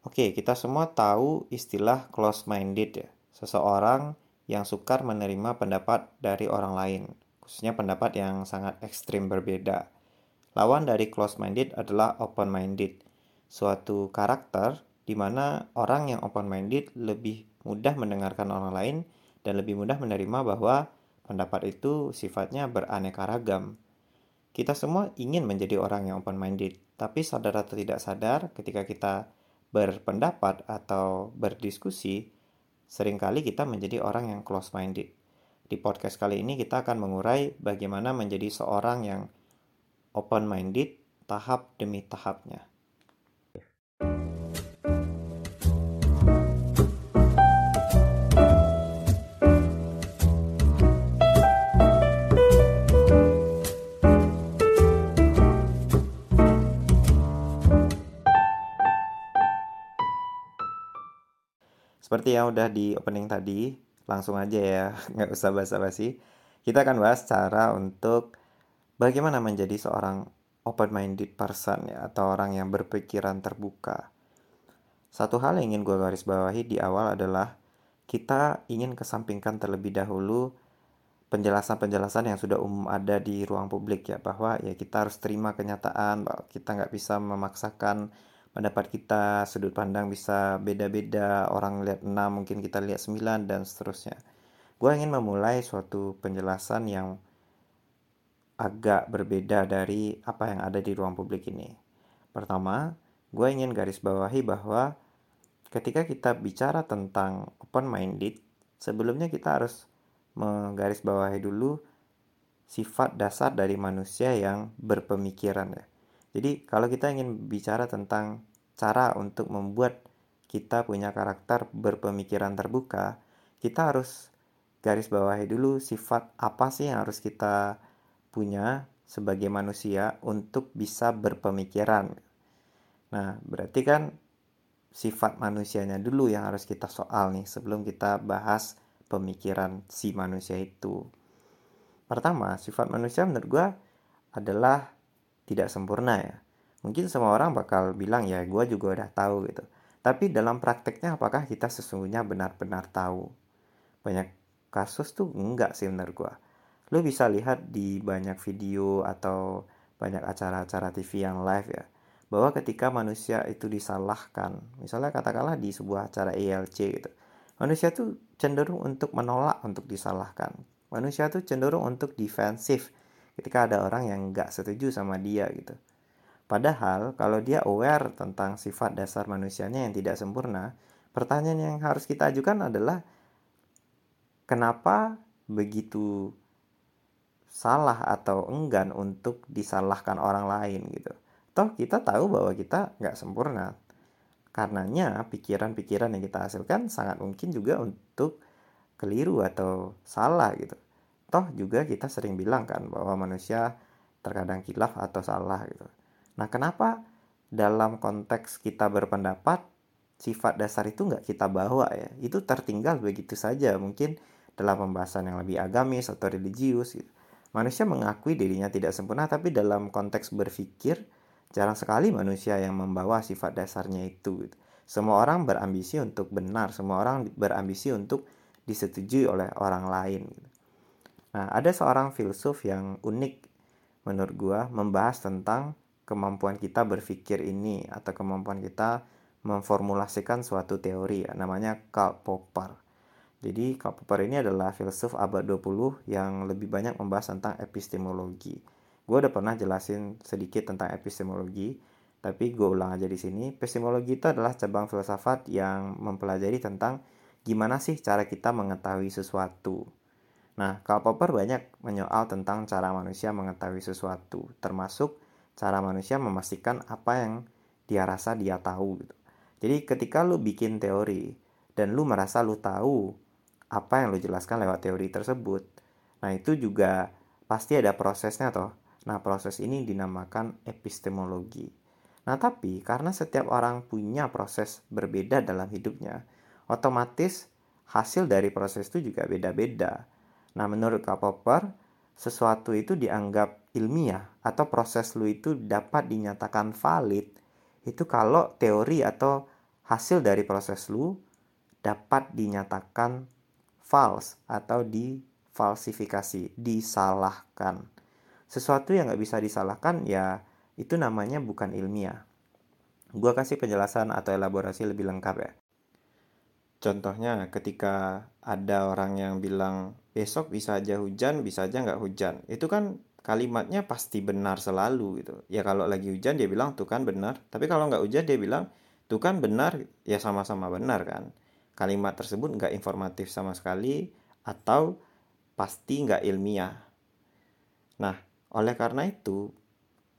Oke, kita semua tahu istilah close-minded ya. Seseorang yang sukar menerima pendapat dari orang lain, khususnya pendapat yang sangat ekstrim berbeda. Lawan dari close-minded adalah open-minded, suatu karakter di mana orang yang open-minded lebih mudah mendengarkan orang lain dan lebih mudah menerima bahwa pendapat itu sifatnya beraneka ragam. Kita semua ingin menjadi orang yang open-minded, tapi sadar atau tidak sadar ketika kita berpendapat atau berdiskusi, sering kali kita menjadi orang yang close-minded. Di podcast kali ini kita akan mengurai bagaimana menjadi seorang yang open-minded tahap demi tahapnya. Seperti yang udah di opening tadi, langsung aja ya, nggak usah basa-basi. Kita akan bahas cara untuk bagaimana menjadi seorang open-minded person ya, atau orang yang berpikiran terbuka. Satu hal yang ingin gue garis bawahi di awal adalah kita ingin kesampingkan terlebih dahulu penjelasan-penjelasan yang sudah umum ada di ruang publik ya bahwa ya kita harus terima kenyataan bahwa kita nggak bisa memaksakan pendapat kita, sudut pandang bisa beda-beda, orang lihat 6, mungkin kita lihat 9 dan seterusnya. Gue ingin memulai suatu penjelasan yang agak berbeda dari apa yang ada di ruang publik ini. Pertama, gue ingin garis bawahi bahwa ketika kita bicara tentang open minded, sebelumnya kita harus menggaris bawahi dulu sifat dasar dari manusia yang berpemikiran ya. Jadi kalau kita ingin bicara tentang cara untuk membuat kita punya karakter berpemikiran terbuka, kita harus garis bawahi dulu sifat apa sih yang harus kita punya sebagai manusia untuk bisa berpemikiran. Nah, berarti kan sifat manusianya dulu yang harus kita soal nih sebelum kita bahas pemikiran si manusia itu. Pertama, sifat manusia menurut gue adalah tidak sempurna ya. Mungkin semua orang bakal bilang ya gue juga udah tahu gitu. Tapi dalam prakteknya apakah kita sesungguhnya benar-benar tahu? Banyak kasus tuh enggak sih menurut gue. Lo bisa lihat di banyak video atau banyak acara-acara TV yang live ya. Bahwa ketika manusia itu disalahkan, misalnya katakanlah di sebuah acara ELC gitu. Manusia tuh cenderung untuk menolak untuk disalahkan. Manusia tuh cenderung untuk defensif ketika ada orang yang nggak setuju sama dia gitu. Padahal kalau dia aware tentang sifat dasar manusianya yang tidak sempurna, pertanyaan yang harus kita ajukan adalah kenapa begitu salah atau enggan untuk disalahkan orang lain gitu. Toh kita tahu bahwa kita nggak sempurna. Karenanya pikiran-pikiran yang kita hasilkan sangat mungkin juga untuk keliru atau salah gitu. Toh juga kita sering bilang kan bahwa manusia terkadang kilaf atau salah gitu. Nah kenapa dalam konteks kita berpendapat sifat dasar itu nggak kita bawa ya? Itu tertinggal begitu saja mungkin dalam pembahasan yang lebih agamis atau religius gitu. Manusia mengakui dirinya tidak sempurna tapi dalam konteks berpikir jarang sekali manusia yang membawa sifat dasarnya itu gitu. Semua orang berambisi untuk benar, semua orang berambisi untuk disetujui oleh orang lain gitu. Nah, ada seorang filsuf yang unik menurut gua membahas tentang kemampuan kita berpikir ini atau kemampuan kita memformulasikan suatu teori namanya Karl Popper. Jadi Karl Popper ini adalah filsuf abad 20 yang lebih banyak membahas tentang epistemologi. Gue udah pernah jelasin sedikit tentang epistemologi, tapi gue ulang aja di sini. Epistemologi itu adalah cabang filsafat yang mempelajari tentang gimana sih cara kita mengetahui sesuatu. Nah, Karl Popper banyak menyoal tentang cara manusia mengetahui sesuatu, termasuk cara manusia memastikan apa yang dia rasa dia tahu gitu. Jadi ketika lu bikin teori dan lu merasa lu tahu apa yang lu jelaskan lewat teori tersebut, nah itu juga pasti ada prosesnya toh. Nah, proses ini dinamakan epistemologi. Nah, tapi karena setiap orang punya proses berbeda dalam hidupnya, otomatis hasil dari proses itu juga beda-beda. Nah, menurut Popper, sesuatu itu dianggap ilmiah atau proses lu itu dapat dinyatakan valid itu kalau teori atau hasil dari proses lu dapat dinyatakan false atau difalsifikasi, disalahkan. Sesuatu yang nggak bisa disalahkan ya itu namanya bukan ilmiah. Gua kasih penjelasan atau elaborasi lebih lengkap ya. Contohnya ketika ada orang yang bilang besok bisa aja hujan, bisa aja nggak hujan. Itu kan kalimatnya pasti benar selalu gitu. Ya kalau lagi hujan dia bilang tuh kan benar. Tapi kalau nggak hujan dia bilang tuh kan benar, ya sama-sama benar kan kalimat tersebut nggak informatif sama sekali atau pasti nggak ilmiah. Nah, oleh karena itu,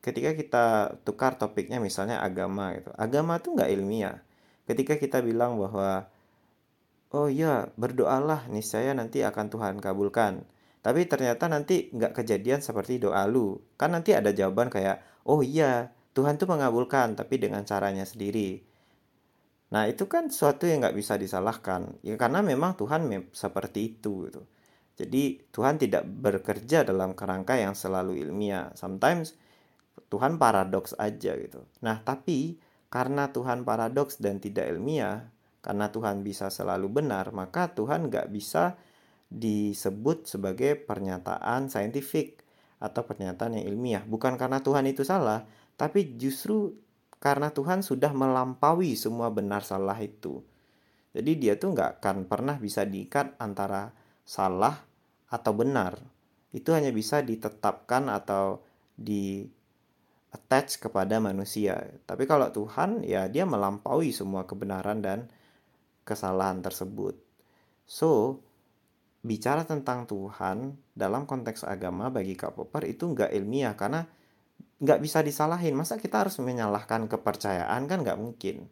ketika kita tukar topiknya misalnya agama gitu, agama itu nggak ilmiah. Ketika kita bilang bahwa oh iya berdoalah nih saya nanti akan Tuhan kabulkan. Tapi ternyata nanti nggak kejadian seperti doa lu. Kan nanti ada jawaban kayak, oh iya Tuhan tuh mengabulkan tapi dengan caranya sendiri. Nah itu kan sesuatu yang nggak bisa disalahkan ya karena memang Tuhan seperti itu gitu. Jadi Tuhan tidak bekerja dalam kerangka yang selalu ilmiah. Sometimes Tuhan paradoks aja gitu. Nah tapi karena Tuhan paradoks dan tidak ilmiah, karena Tuhan bisa selalu benar, maka Tuhan nggak bisa disebut sebagai pernyataan saintifik atau pernyataan yang ilmiah. Bukan karena Tuhan itu salah, tapi justru karena Tuhan sudah melampaui semua benar salah itu. Jadi dia tuh nggak akan pernah bisa diikat antara salah atau benar. Itu hanya bisa ditetapkan atau di attach kepada manusia. Tapi kalau Tuhan ya dia melampaui semua kebenaran dan kesalahan tersebut. So, bicara tentang Tuhan dalam konteks agama bagi Kak Popper itu nggak ilmiah karena nggak bisa disalahin. Masa kita harus menyalahkan kepercayaan? Kan nggak mungkin.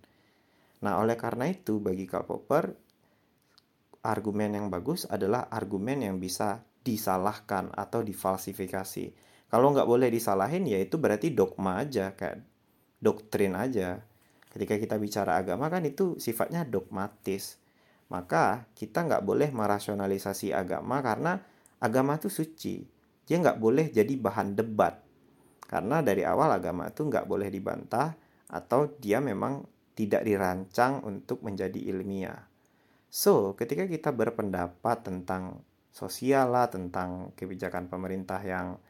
Nah oleh karena itu bagi Karl Popper argumen yang bagus adalah argumen yang bisa disalahkan atau difalsifikasi. Kalau nggak boleh disalahin ya itu berarti dogma aja kayak doktrin aja ketika kita bicara agama kan itu sifatnya dogmatis. Maka kita nggak boleh merasionalisasi agama karena agama itu suci. Dia nggak boleh jadi bahan debat. Karena dari awal agama itu nggak boleh dibantah atau dia memang tidak dirancang untuk menjadi ilmiah. So, ketika kita berpendapat tentang sosial lah, tentang kebijakan pemerintah yang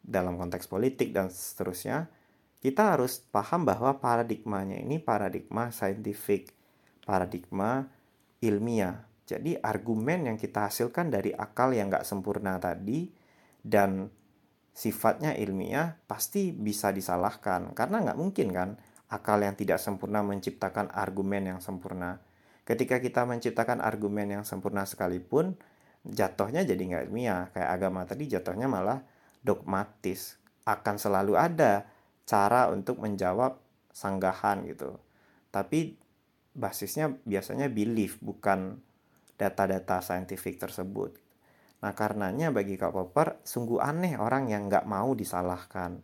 dalam konteks politik dan seterusnya, kita harus paham bahwa paradigmanya ini paradigma saintifik, paradigma ilmiah. Jadi argumen yang kita hasilkan dari akal yang nggak sempurna tadi dan sifatnya ilmiah pasti bisa disalahkan karena nggak mungkin kan akal yang tidak sempurna menciptakan argumen yang sempurna. Ketika kita menciptakan argumen yang sempurna sekalipun jatuhnya jadi nggak ilmiah kayak agama tadi jatuhnya malah dogmatis akan selalu ada cara untuk menjawab sanggahan gitu tapi basisnya biasanya belief bukan data-data saintifik tersebut Nah karenanya bagi Kak Popper sungguh aneh orang yang nggak mau disalahkan.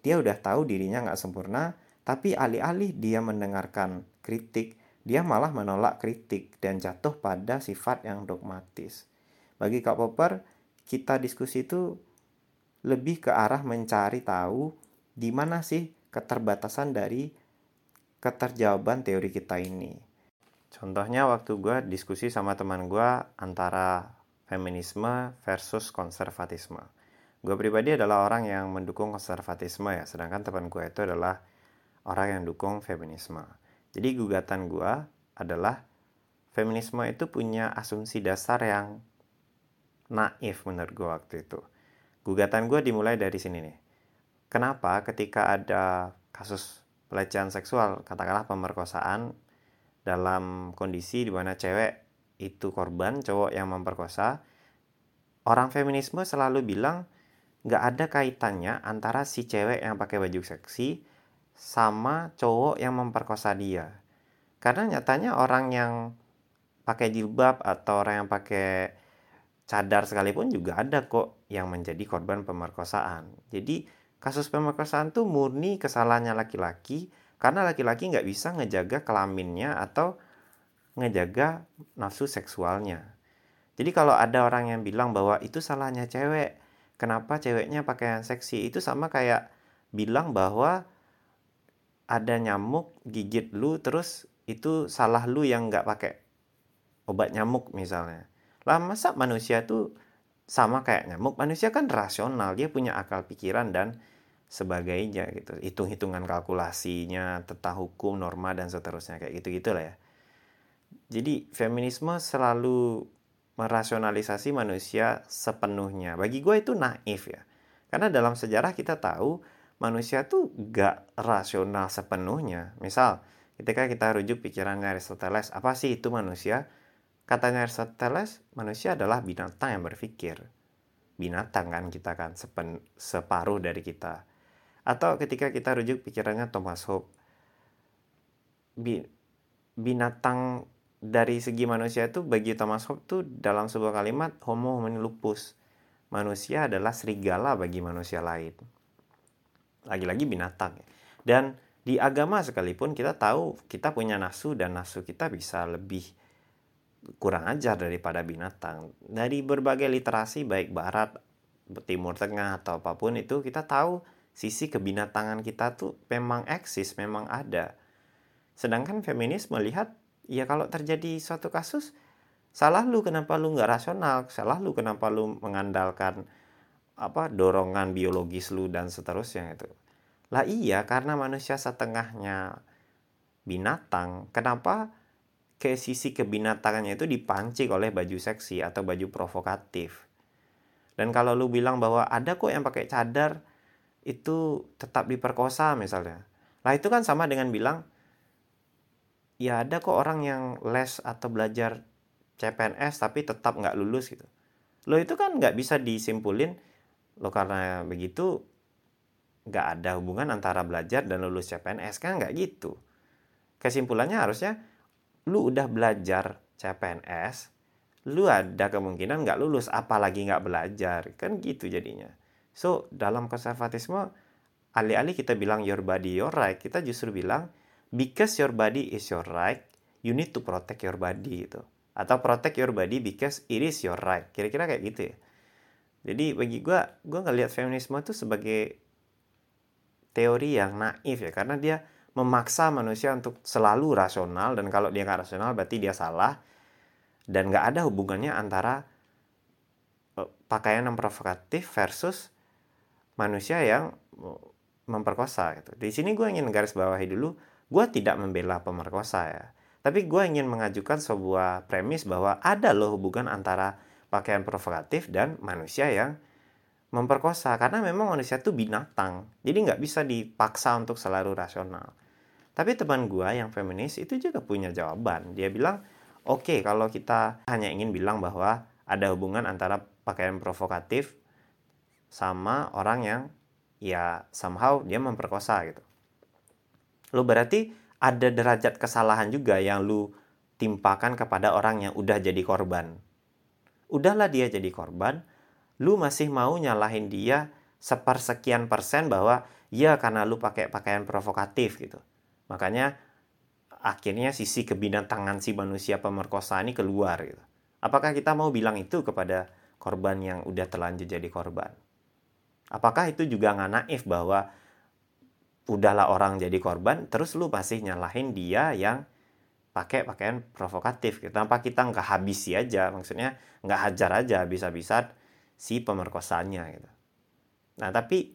Dia udah tahu dirinya nggak sempurna, tapi alih-alih dia mendengarkan kritik, dia malah menolak kritik dan jatuh pada sifat yang dogmatis. Bagi Kak Popper, kita diskusi itu lebih ke arah mencari tahu di mana sih keterbatasan dari keterjawaban teori kita ini. Contohnya waktu gue diskusi sama teman gue antara feminisme versus konservatisme. Gue pribadi adalah orang yang mendukung konservatisme ya, sedangkan teman gue itu adalah orang yang dukung feminisme. Jadi gugatan gue adalah feminisme itu punya asumsi dasar yang naif menurut gue waktu itu. Gugatan gue dimulai dari sini nih. Kenapa ketika ada kasus pelecehan seksual, katakanlah pemerkosaan dalam kondisi di mana cewek itu korban cowok yang memperkosa, orang feminisme selalu bilang nggak ada kaitannya antara si cewek yang pakai baju seksi sama cowok yang memperkosa dia. Karena nyatanya orang yang pakai jilbab atau orang yang pakai cadar sekalipun juga ada kok yang menjadi korban pemerkosaan. Jadi kasus pemerkosaan tuh murni kesalahannya laki-laki karena laki-laki nggak bisa ngejaga kelaminnya atau ngejaga nafsu seksualnya. Jadi kalau ada orang yang bilang bahwa itu salahnya cewek, kenapa ceweknya pakaian seksi, itu sama kayak bilang bahwa ada nyamuk gigit lu terus itu salah lu yang nggak pakai obat nyamuk misalnya. Lah masa manusia tuh sama kayak nyamuk, manusia kan rasional, dia punya akal pikiran dan sebagainya gitu. Hitung-hitungan kalkulasinya, tentang hukum, norma dan seterusnya kayak gitu-gitu lah ya. Jadi feminisme selalu merasionalisasi manusia sepenuhnya. Bagi gue itu naif ya. Karena dalam sejarah kita tahu manusia tuh gak rasional sepenuhnya. Misal, ketika kita rujuk pikirannya Aristoteles, apa sih itu manusia? Katanya Aristoteles, manusia adalah binatang yang berpikir. Binatang kan kita kan, sepen, separuh dari kita. Atau ketika kita rujuk pikirannya Thomas Hobbes, bi, binatang dari segi manusia itu bagi Thomas Hobbes tuh dalam sebuah kalimat homo homini lupus. Manusia adalah serigala bagi manusia lain. Lagi-lagi binatang. Dan di agama sekalipun kita tahu kita punya nafsu dan nafsu kita bisa lebih kurang ajar daripada binatang. Dari berbagai literasi baik barat, timur tengah atau apa pun itu kita tahu sisi kebinatangan kita tuh memang eksis, memang ada. Sedangkan feminis melihat ya kalau terjadi suatu kasus salah lu kenapa lu nggak rasional, salah lu kenapa lu mengandalkan apa dorongan biologis lu dan seterusnya itu. Lah iya karena manusia setengahnya binatang, kenapa ke sisi kebinatangannya itu dipancing oleh baju seksi atau baju provokatif. Dan kalau lu bilang bahwa ada kok yang pakai cadar itu tetap diperkosa misalnya. Lah itu kan sama dengan bilang ya ada kok orang yang les atau belajar CPNS tapi tetap nggak lulus gitu. Lo itu kan nggak bisa disimpulin lo karena begitu nggak ada hubungan antara belajar dan lulus CPNS kan nggak gitu. Kesimpulannya harusnya lu udah belajar CPNS, lu ada kemungkinan nggak lulus, apalagi nggak belajar. Kan gitu jadinya. So, dalam konservatisme, alih-alih kita bilang your body, your right, kita justru bilang, because your body is your right, you need to protect your body itu. Atau protect your body because it is your right. Kira-kira kayak gitu ya. Jadi bagi gue, gue ngelihat feminisme itu sebagai teori yang naif ya. Karena dia memaksa manusia untuk selalu rasional dan kalau dia nggak rasional berarti dia salah dan nggak ada hubungannya antara e, pakaian yang provokatif versus manusia yang memperkosa gitu. Di sini gue ingin garis bawahi dulu, gue tidak membela pemerkosa ya. Tapi gue ingin mengajukan sebuah premis bahwa ada loh hubungan antara pakaian provokatif dan manusia yang memperkosa. Karena memang manusia itu binatang. Jadi nggak bisa dipaksa untuk selalu rasional. Tapi teman gue yang feminis itu juga punya jawaban. Dia bilang, oke okay, kalau kita hanya ingin bilang bahwa ada hubungan antara pakaian provokatif sama orang yang ya somehow dia memperkosa gitu. Lu berarti ada derajat kesalahan juga yang lu timpakan kepada orang yang udah jadi korban. Udahlah dia jadi korban, lu masih mau nyalahin dia sepersekian persen bahwa ya karena lu pakai pakaian provokatif gitu. Makanya akhirnya sisi kebinatangan si manusia pemerkosa ini keluar gitu. Apakah kita mau bilang itu kepada korban yang udah terlanjur jadi korban? Apakah itu juga nggak naif bahwa udahlah orang jadi korban, terus lu masih nyalahin dia yang pakai pakaian provokatif gitu. Tanpa kita nggak habisi aja, maksudnya nggak hajar aja bisa-bisa si pemerkosanya gitu. Nah tapi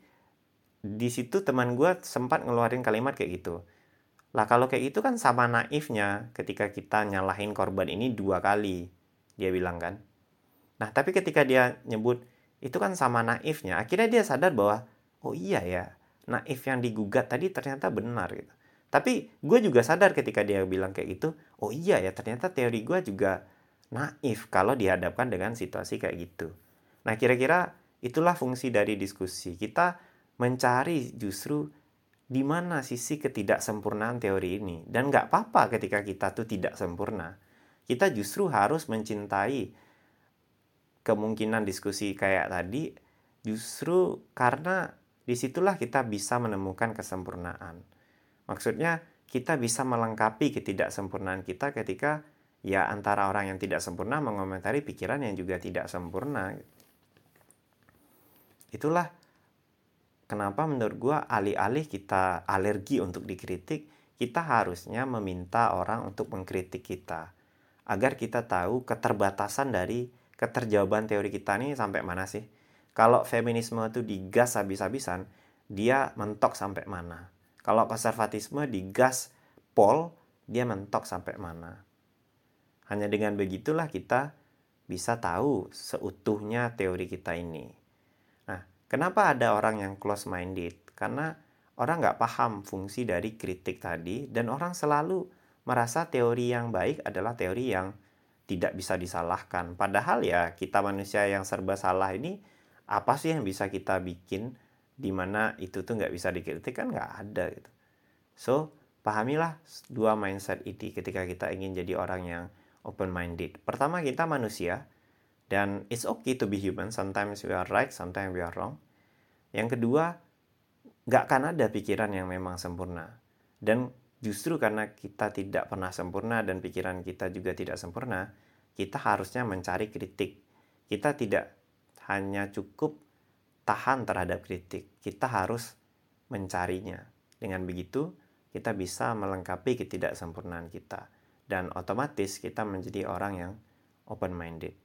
di situ teman gue sempat ngeluarin kalimat kayak gitu lah kalau kayak itu kan sama naifnya ketika kita nyalahin korban ini dua kali. Dia bilang kan. Nah tapi ketika dia nyebut itu kan sama naifnya. Akhirnya dia sadar bahwa oh iya ya naif yang digugat tadi ternyata benar gitu. Tapi gue juga sadar ketika dia bilang kayak gitu, oh iya ya ternyata teori gue juga naif kalau dihadapkan dengan situasi kayak gitu. Nah kira-kira itulah fungsi dari diskusi. Kita mencari justru di mana sisi ketidaksempurnaan teori ini. Dan nggak apa-apa ketika kita tuh tidak sempurna. Kita justru harus mencintai kemungkinan diskusi kayak tadi justru karena di situlah kita bisa menemukan kesempurnaan. Maksudnya kita bisa melengkapi ketidaksempurnaan kita ketika ya antara orang yang tidak sempurna mengomentari pikiran yang juga tidak sempurna. Itulah kenapa menurut gue alih-alih kita alergi untuk dikritik, kita harusnya meminta orang untuk mengkritik kita agar kita tahu keterbatasan dari keterjawaban teori kita ini sampai mana sih. Kalau feminisme itu digas habis-habisan, dia mentok sampai mana. Kalau konservatisme digas pol, dia mentok sampai mana. Hanya dengan begitulah kita bisa tahu seutuhnya teori kita ini. Kenapa ada orang yang close-minded? Karena orang nggak paham fungsi dari kritik tadi dan orang selalu merasa teori yang baik adalah teori yang tidak bisa disalahkan. Padahal ya kita manusia yang serba salah ini apa sih yang bisa kita bikin di mana itu tuh nggak bisa dikritik kan nggak ada gitu. So pahamilah dua mindset ini ketika kita ingin jadi orang yang open minded. Pertama kita manusia dan it's okay to be human. Sometimes we are right, sometimes we are wrong. Yang kedua nggak akan ada pikiran yang memang sempurna. Dan justru karena kita tidak pernah sempurna dan pikiran kita juga tidak sempurna, kita harusnya mencari kritik. Kita tidak hanya cukup tahan terhadap kritik, kita harus mencarinya. Dengan begitu, kita bisa melengkapi ketidaksempurnaan kita dan otomatis kita menjadi orang yang open minded.